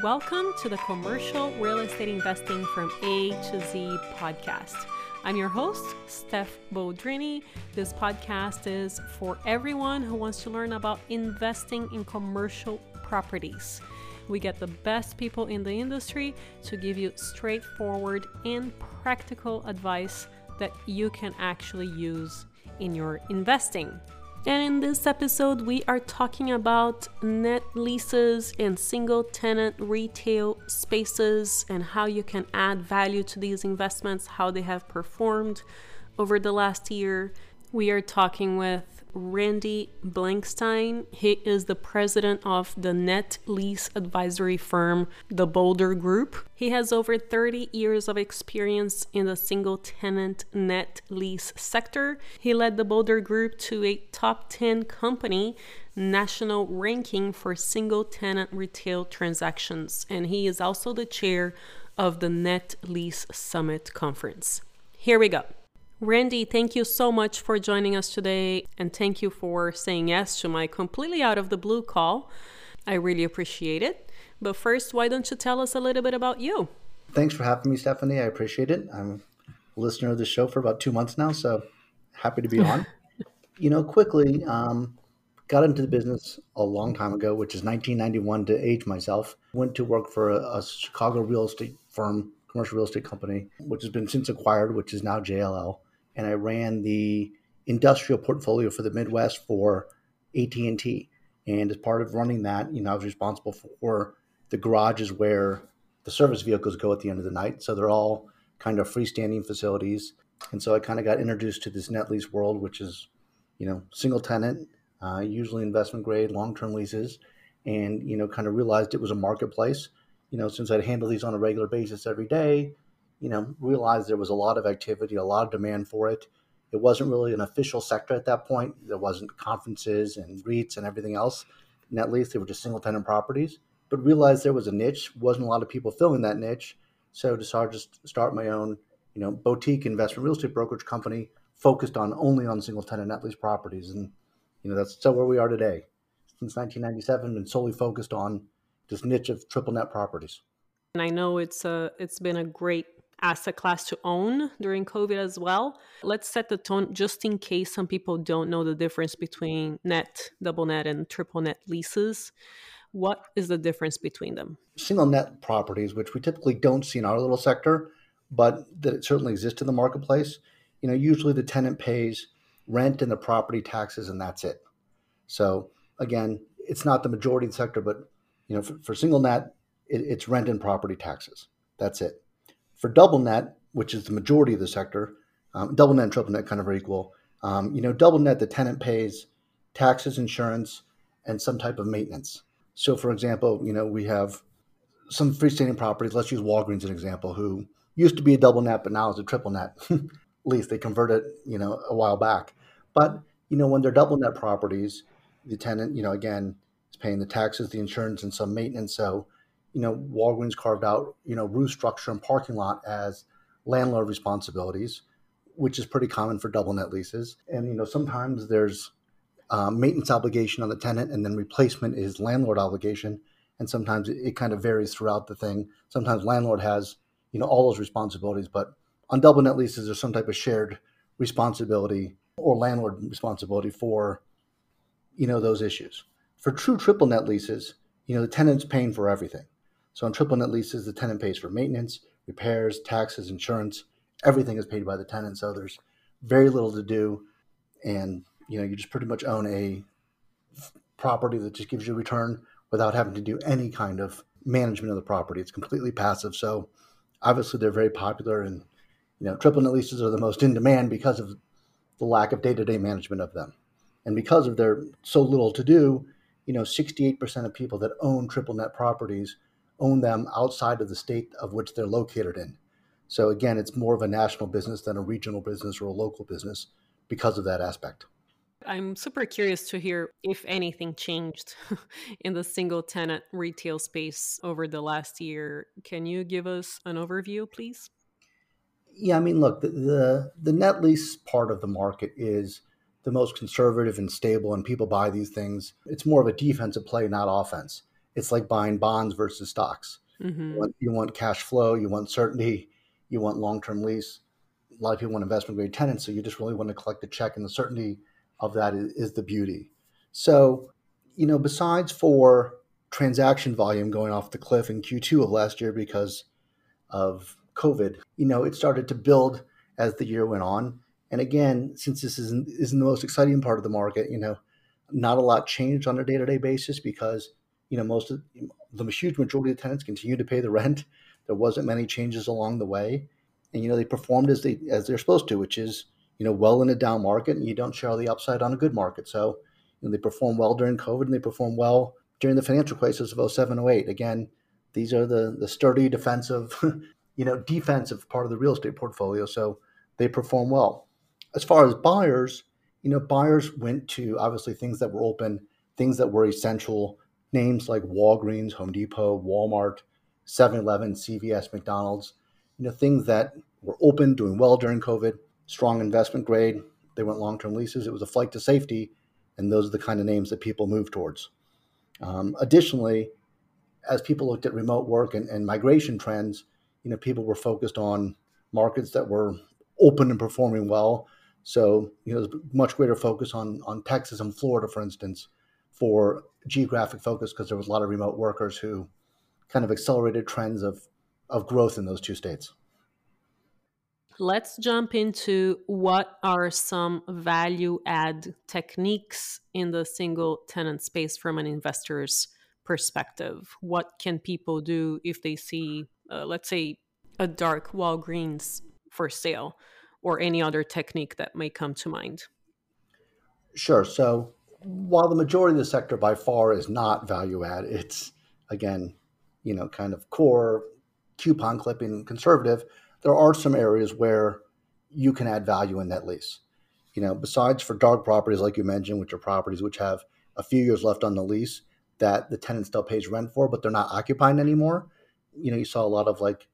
Welcome to the Commercial Real Estate Investing from A to Z podcast. I'm your host, Steph Boldrini. This podcast is for everyone who wants to learn about investing in commercial properties. We get the best people in the industry to give you straightforward and practical advice that you can actually use in your investing. And in this episode, we are talking about net leases and single tenant retail spaces and how you can add value to these investments, how they have performed over the last year. We are talking with Randy Blankstein. He is the president of the net lease advisory firm, the Boulder Group. He has over 30 years of experience in the single tenant net lease sector. He led the Boulder Group to a top 10 company national ranking for single tenant retail transactions, and he is also the chair of the Net Lease Summit Conference. Here we go. Randy, thank you so much for joining us today, and thank you for saying yes to my completely out of the blue call. I really appreciate it. But first, why don't you tell us a little bit about you? Thanks for having me, Stephanie. I appreciate it. I'm a listener of the show for about two months now, so happy to be on. you know, quickly, um, got into the business a long time ago, which is 1991 to age myself. Went to work for a, a Chicago real estate firm, commercial real estate company, which has been since acquired, which is now JLL and I ran the industrial portfolio for the Midwest for AT&T. And as part of running that, you know, I was responsible for the garages where the service vehicles go at the end of the night. So they're all kind of freestanding facilities. And so I kind of got introduced to this net lease world, which is, you know, single tenant, uh, usually investment grade, long term leases, and, you know, kind of realized it was a marketplace. You know, since I'd handle these on a regular basis every day, you know, realized there was a lot of activity, a lot of demand for it. It wasn't really an official sector at that point. There wasn't conferences and REITs and everything else. Net lease, they were just single tenant properties. But realized there was a niche. wasn't a lot of people filling that niche. So decided to start my own, you know, boutique investment real estate brokerage company focused on only on single tenant net lease properties. And you know, that's so where we are today. Since 1997, and solely focused on this niche of triple net properties. And I know it's a it's been a great asset class to own during COVID as well. Let's set the tone just in case some people don't know the difference between net, double net, and triple net leases. What is the difference between them? Single net properties, which we typically don't see in our little sector, but that it certainly exists in the marketplace. You know, usually the tenant pays rent and the property taxes, and that's it. So again, it's not the majority of the sector, but you know, for, for single net, it, it's rent and property taxes. That's it. For double net, which is the majority of the sector, um, double net and triple net kind of are equal. Um, you know, double net, the tenant pays taxes, insurance, and some type of maintenance. So, for example, you know, we have some freestanding properties. Let's use Walgreens as an example, who used to be a double net, but now is a triple net. At least they converted, you know, a while back. But you know, when they're double net properties, the tenant, you know, again, is paying the taxes, the insurance, and some maintenance. So you know, Walgreens carved out, you know, roof structure and parking lot as landlord responsibilities, which is pretty common for double net leases. And, you know, sometimes there's um, maintenance obligation on the tenant and then replacement is landlord obligation. And sometimes it, it kind of varies throughout the thing. Sometimes landlord has, you know, all those responsibilities, but on double net leases, there's some type of shared responsibility or landlord responsibility for, you know, those issues. For true triple net leases, you know, the tenant's paying for everything. So on triple net leases, the tenant pays for maintenance, repairs, taxes, insurance. Everything is paid by the tenant. So there's very little to do. And, you know, you just pretty much own a property that just gives you a return without having to do any kind of management of the property. It's completely passive. So obviously they're very popular and, you know, triple net leases are the most in demand because of the lack of day-to-day management of them. And because of their so little to do, you know, 68% of people that own triple net properties own them outside of the state of which they're located in. So again, it's more of a national business than a regional business or a local business because of that aspect. I'm super curious to hear if anything changed in the single tenant retail space over the last year. Can you give us an overview, please? Yeah, I mean, look, the, the, the net lease part of the market is the most conservative and stable, and people buy these things. It's more of a defensive play, not offense it's like buying bonds versus stocks. Mm-hmm. You, want, you want cash flow, you want certainty, you want long term lease. A lot of people want investment grade tenants, so you just really want to collect a check, and the certainty of that is, is the beauty. So, you know, besides for transaction volume going off the cliff in Q2 of last year because of COVID, you know, it started to build as the year went on. And again, since this isn't, isn't the most exciting part of the market, you know, not a lot changed on a day to day basis because, you know, most of the huge majority of tenants continue to pay the rent. There wasn't many changes along the way. And, you know, they performed as they, as they're supposed to, which is, you know, well in a down market and you don't share the upside on a good market. So, you know, they performed well during COVID and they performed well during the financial crisis of 07, 08. Again, these are the, the sturdy defensive, you know, defensive part of the real estate portfolio. So they perform well. As far as buyers, you know, buyers went to obviously things that were open, things that were essential, names like Walgreens, Home Depot, Walmart, 7-Eleven, CVS, McDonald's, you know, things that were open, doing well during COVID, strong investment grade. They went long-term leases. It was a flight to safety, and those are the kind of names that people move towards. Um, additionally, as people looked at remote work and, and migration trends, you know, people were focused on markets that were open and performing well. So, you know, there's much greater focus on on Texas and Florida, for instance, for geographic focus because there was a lot of remote workers who kind of accelerated trends of of growth in those two states. Let's jump into what are some value add techniques in the single tenant space from an investor's perspective. What can people do if they see, uh, let's say, a dark Walgreens for sale or any other technique that may come to mind? Sure. So while the majority of the sector by far is not value add, it's again, you know, kind of core coupon clipping conservative there are some areas where you can add value in net lease. You know, besides for dark properties like you mentioned, which are properties which have a few years left on the lease that the tenant still pays rent for, but they're not occupying anymore. You know, you saw a lot of like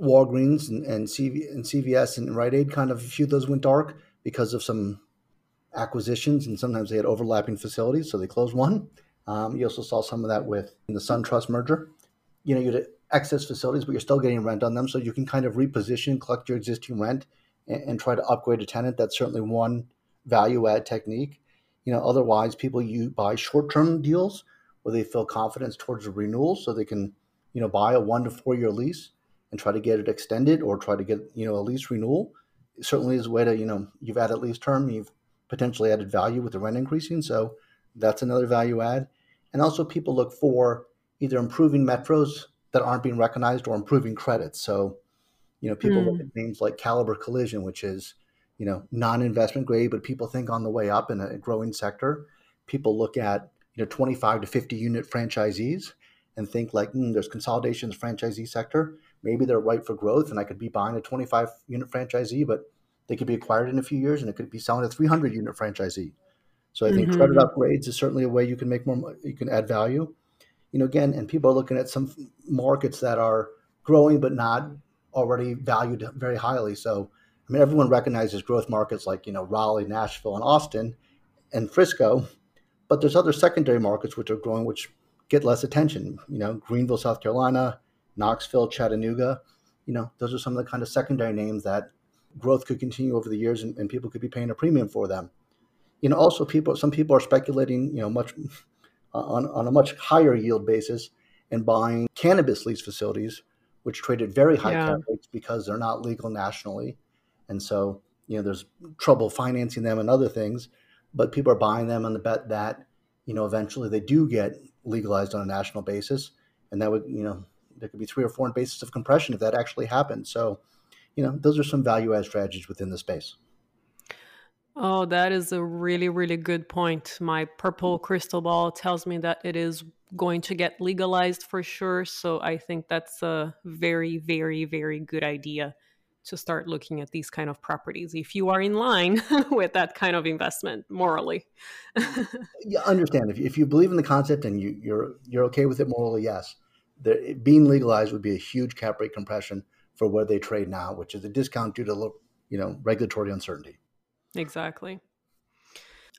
Walgreens and, and, CV, and CVS and Rite Aid kind of a few of those went dark because of some acquisitions and sometimes they had overlapping facilities, so they closed one. Um, you also saw some of that with the SunTrust merger. You know, you had excess facilities, but you're still getting rent on them. So you can kind of reposition, collect your existing rent, and, and try to upgrade a tenant. That's certainly one value add technique. You know, otherwise, people you buy short term deals where they feel confidence towards a renewal, so they can, you know, buy a one to four year lease and try to get it extended or try to get you know a lease renewal. It certainly is a way to you know you've added lease term, you've potentially added value with the rent increasing, so that's another value add. And also, people look for either improving metros that aren't being recognized or improving credits. So, you know, people mm. look at names like Caliber Collision, which is, you know, non-investment grade, but people think on the way up in a growing sector. People look at, you know, 25 to 50 unit franchisees and think like, mm, there's consolidation in the franchisee sector. Maybe they're right for growth, and I could be buying a 25 unit franchisee, but they could be acquired in a few years, and it could be selling a 300 unit franchisee. So I think mm-hmm. credit upgrades is certainly a way you can make more, you can add value you know, again, and people are looking at some markets that are growing but not already valued very highly. So, I mean, everyone recognizes growth markets like you know Raleigh, Nashville, and Austin, and Frisco, but there's other secondary markets which are growing, which get less attention. You know, Greenville, South Carolina, Knoxville, Chattanooga. You know, those are some of the kind of secondary names that growth could continue over the years, and, and people could be paying a premium for them. You know, also people, some people are speculating. You know, much uh, on, on a much higher yield basis and buying cannabis lease facilities, which trade at very high yeah. cap rates because they're not legal nationally. And so, you know, there's trouble financing them and other things, but people are buying them on the bet that, you know, eventually they do get legalized on a national basis. And that would, you know, there could be three or four basis of compression if that actually happens. So, you know, those are some value add strategies within the space. Oh, that is a really, really good point. My purple crystal ball tells me that it is going to get legalized for sure. So I think that's a very, very, very good idea to start looking at these kind of properties if you are in line with that kind of investment morally. yeah, understand if you, if you believe in the concept and you, you're you're okay with it morally, yes. The, being legalized would be a huge cap rate compression for where they trade now, which is a discount due to you know regulatory uncertainty. Exactly.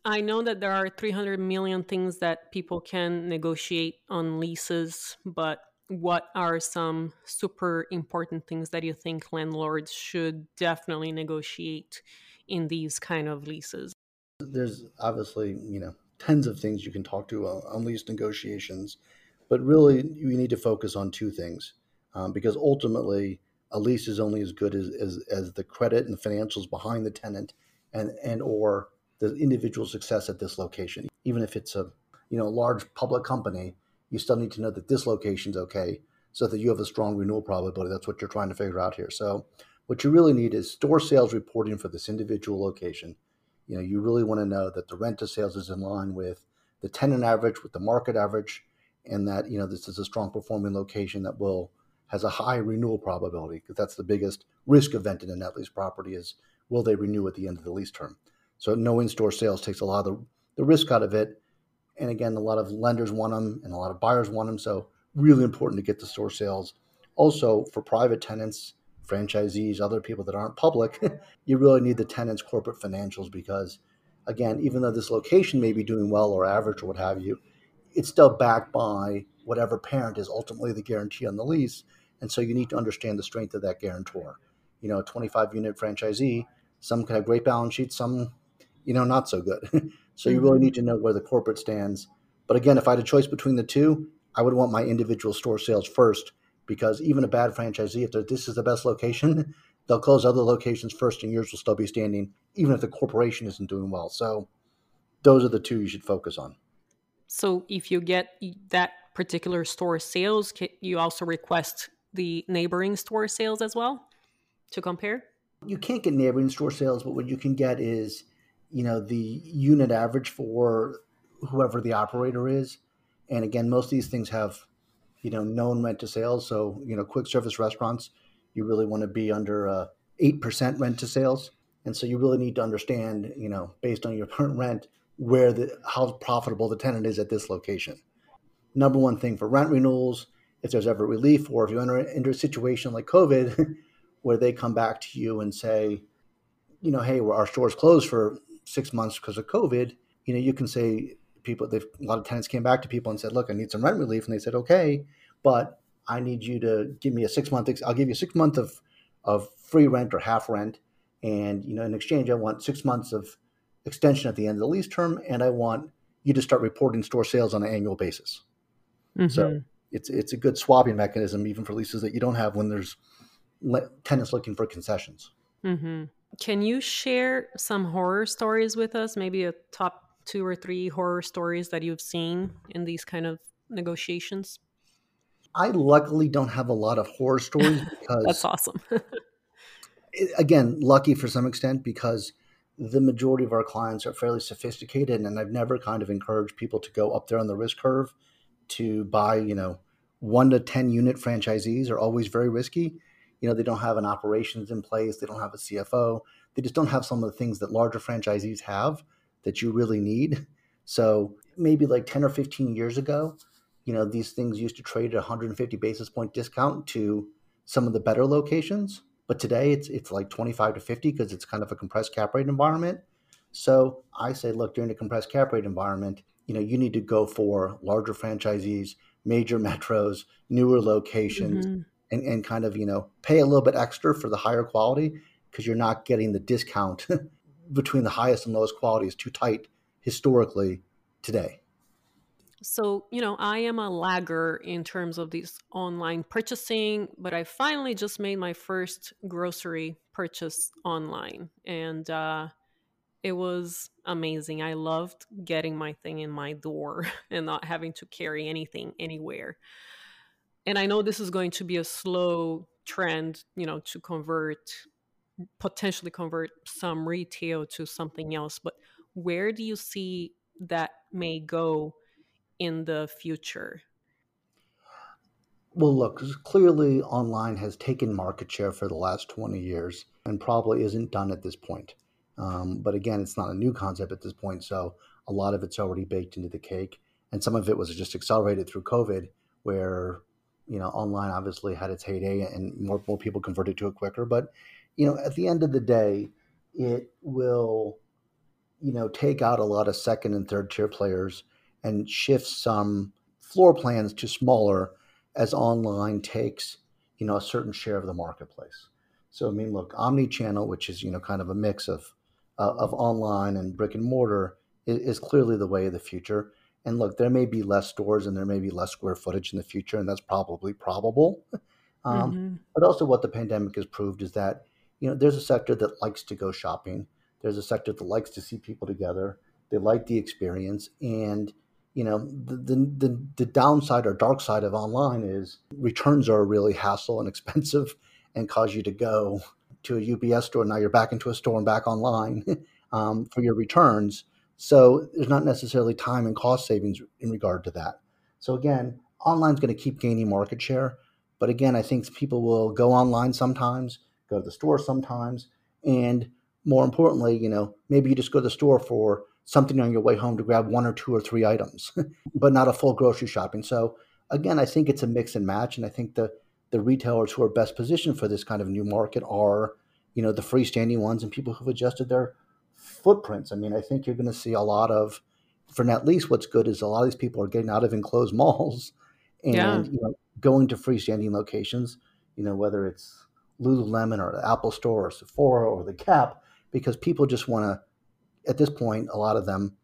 I know that there are 300 million things that people can negotiate on leases, but what are some super important things that you think landlords should definitely negotiate in these kind of leases? There's obviously, you know, tens of things you can talk to on lease negotiations, but really you need to focus on two things um, because ultimately a lease is only as good as, as, as the credit and the financials behind the tenant and, and or the individual success at this location. Even if it's a you know large public company, you still need to know that this location's okay, so that you have a strong renewal probability. That's what you're trying to figure out here. So what you really need is store sales reporting for this individual location. You know, you really want to know that the rent to sales is in line with the tenant average, with the market average, and that you know this is a strong performing location that will has a high renewal probability because that's the biggest risk event in a net lease property is will they renew at the end of the lease term. So no in-store sales takes a lot of the, the risk out of it. And again, a lot of lenders want them and a lot of buyers want them. So really important to get the store sales. Also for private tenants, franchisees, other people that aren't public, you really need the tenants' corporate financials because again, even though this location may be doing well or average or what have you, it's still backed by whatever parent is ultimately the guarantee on the lease. And so you need to understand the strength of that guarantor. You know, a 25 unit franchisee, some can have great balance sheets, some you know, not so good. so you really mm-hmm. need to know where the corporate stands. But again, if I had a choice between the two, I would want my individual store sales first because even a bad franchisee, if this is the best location, they'll close other locations first and yours will still be standing, even if the corporation isn't doing well. So those are the two you should focus on. So if you get that particular store sales, you also request the neighboring store sales as well to compare? You can't get neighboring store sales, but what you can get is you know the unit average for whoever the operator is. And again most of these things have you know known rent to sales. So you know quick service restaurants you really want to be under uh, 8% rent to sales. And so you really need to understand you know based on your current rent where the how profitable the tenant is at this location. Number one thing for rent renewals if there's ever relief or if you enter into a situation like covid where they come back to you and say you know hey our store's closed for six months because of COVID, you know, you can say people, they've, a lot of tenants came back to people and said, look, I need some rent relief. And they said, okay, but I need you to give me a six month, I'll give you six months of, of free rent or half rent. And, you know, in exchange, I want six months of extension at the end of the lease term. And I want you to start reporting store sales on an annual basis. Mm-hmm. So it's, it's a good swapping mechanism, even for leases that you don't have when there's tenants looking for concessions. Mm-hmm. Can you share some horror stories with us? Maybe a top two or three horror stories that you've seen in these kind of negotiations? I luckily don't have a lot of horror stories because that's awesome. again, lucky for some extent because the majority of our clients are fairly sophisticated, and I've never kind of encouraged people to go up there on the risk curve to buy, you know, one to 10 unit franchisees are always very risky. You know they don't have an operations in place they don't have a cfo they just don't have some of the things that larger franchisees have that you really need. So maybe like 10 or 15 years ago you know these things used to trade at 150 basis point discount to some of the better locations. But today it's it's like 25 to 50 because it's kind of a compressed cap rate environment. So i say look during a compressed cap rate environment you know you need to go for larger franchisees major metros newer locations mm-hmm. and, and kind of you know pay a little bit extra for the higher quality because you're not getting the discount between the highest and lowest quality is too tight historically today. So you know i am a lagger in terms of these online purchasing but i finally just made my first grocery purchase online. And uh, it was amazing i loved getting my thing in my door and not having to carry anything anywhere and I know this is going to be a slow trend, you know, to convert potentially convert some retail to something else, but where do you see that may go in the future? Well, look, clearly online has taken market share for the last 20 years and probably isn't done at this point. Um, but again, it's not a new concept at this point. So a lot of it's already baked into the cake. And some of it was just accelerated through COVID, where you know, online obviously had its heyday and more, more people converted to it quicker. But, you know, at the end of the day, it will, you know, take out a lot of second and third tier players and shift some floor plans to smaller as online takes, you know, a certain share of the marketplace. So I mean, look, omni-channel, which is you know kind of a mix of uh, of online and brick and mortar, is, is, clearly the way of the future. And look, there may be less stores and there may be less square footage in the future, and that's probably probable. um, mm-hmm. But also, what the pandemic has proved is that you know there's a sector that likes to go shopping. There's a sector that likes to see people together. They like the experience, and you know the, the the the downside or dark side of online is returns are really hassle and expensive and cause you to go to a UPS store. Now you're back into a store and back online um, for your returns. So there's not necessarily time and cost savings in regard to that. So again, online is going to keep gaining market share. But again, I think people will go online sometimes, go to the store sometimes, and more importantly, you know, maybe you just go to the store for something on your way home to grab one or two or three items, but not a full grocery shopping. So again, I think it's a mix and match, and I think the the retailers who are best positioned for this kind of new market are, you know, the freestanding ones and people who've adjusted their footprints. I mean, I think you're going to see a lot of, for at least what's good is a lot of these people are getting out of enclosed malls and yeah. you know going to freestanding locations. You know, whether it's Lululemon or the Apple Store or Sephora or the Gap, because people just want to, at this point, a lot of them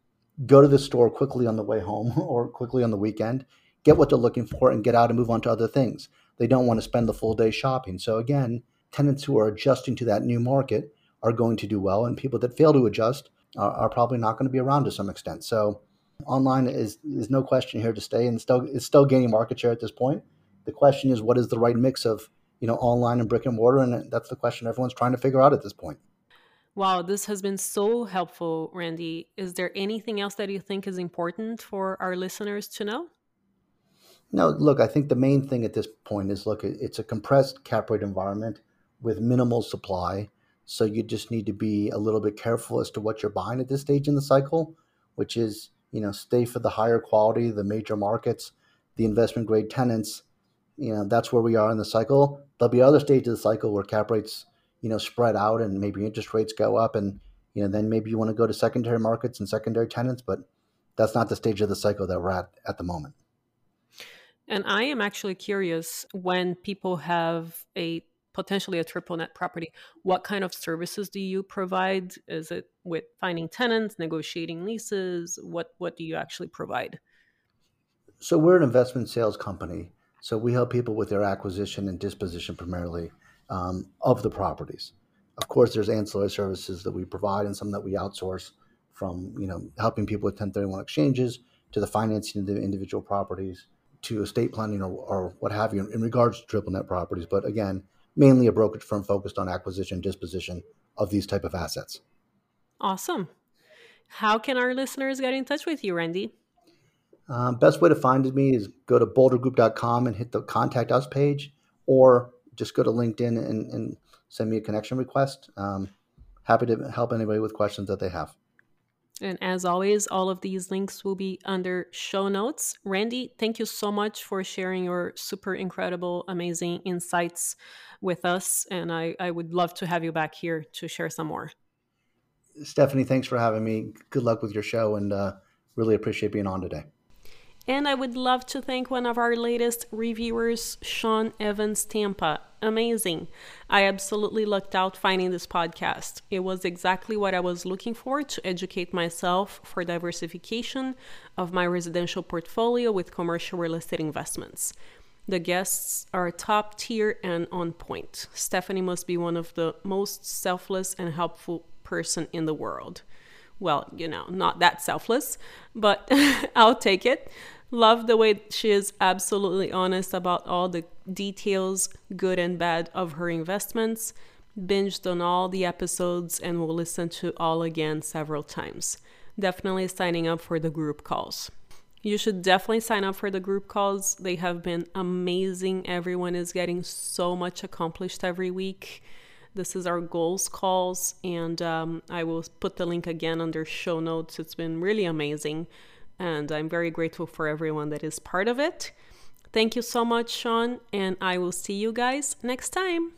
go to the store quickly on the way home or quickly on the weekend, get what they're looking for, and get out and move on to other things. They don't want to spend the full day shopping. So again, tenants who are adjusting to that new market are going to do well, and people that fail to adjust are, are probably not going to be around to some extent. So online is is no question here to stay, and still it's still gaining market share at this point. The question is, what is the right mix of you know online and brick and mortar, and that's the question everyone's trying to figure out at this point. Wow, this has been so helpful, Randy. Is there anything else that you think is important for our listeners to know? No, look, I think the main thing at this point is look, it's a compressed cap rate environment with minimal supply. So you just need to be a little bit careful as to what you're buying at this stage in the cycle, which is, you know, stay for the higher quality, the major markets, the investment grade tenants. You know, that's where we are in the cycle. There'll be other stages of the cycle where cap rates, you know, spread out and maybe interest rates go up and, you know, then maybe you want to go to secondary markets and secondary tenants, but that's not the stage of the cycle that we're at at the moment. And I am actually curious when people have a potentially a triple net property, what kind of services do you provide? Is it with finding tenants, negotiating leases? What what do you actually provide? So we're an investment sales company. So we help people with their acquisition and disposition primarily um, of the properties. Of course, there's ancillary services that we provide and some that we outsource from you know helping people with 1031 exchanges to the financing of the individual properties to estate planning or, or what have you in regards to triple net properties. But again, mainly a brokerage firm focused on acquisition, disposition of these type of assets. Awesome. How can our listeners get in touch with you, Randy? Um, best way to find me is go to bouldergroup.com and hit the contact us page, or just go to LinkedIn and, and send me a connection request. Um, happy to help anybody with questions that they have. And as always, all of these links will be under show notes. Randy, thank you so much for sharing your super incredible, amazing insights with us. And I, I would love to have you back here to share some more. Stephanie, thanks for having me. Good luck with your show and uh, really appreciate being on today. And I would love to thank one of our latest reviewers, Sean Evans Tampa. Amazing. I absolutely lucked out finding this podcast. It was exactly what I was looking for to educate myself for diversification of my residential portfolio with commercial real estate investments. The guests are top tier and on point. Stephanie must be one of the most selfless and helpful person in the world well, you know, not that selfless, but I'll take it. Love the way she is absolutely honest about all the details, good and bad, of her investments. Binged on all the episodes and will listen to all again several times. Definitely signing up for the group calls. You should definitely sign up for the group calls. They have been amazing. Everyone is getting so much accomplished every week. This is our goals calls, and um, I will put the link again under show notes. It's been really amazing, and I'm very grateful for everyone that is part of it. Thank you so much, Sean, and I will see you guys next time.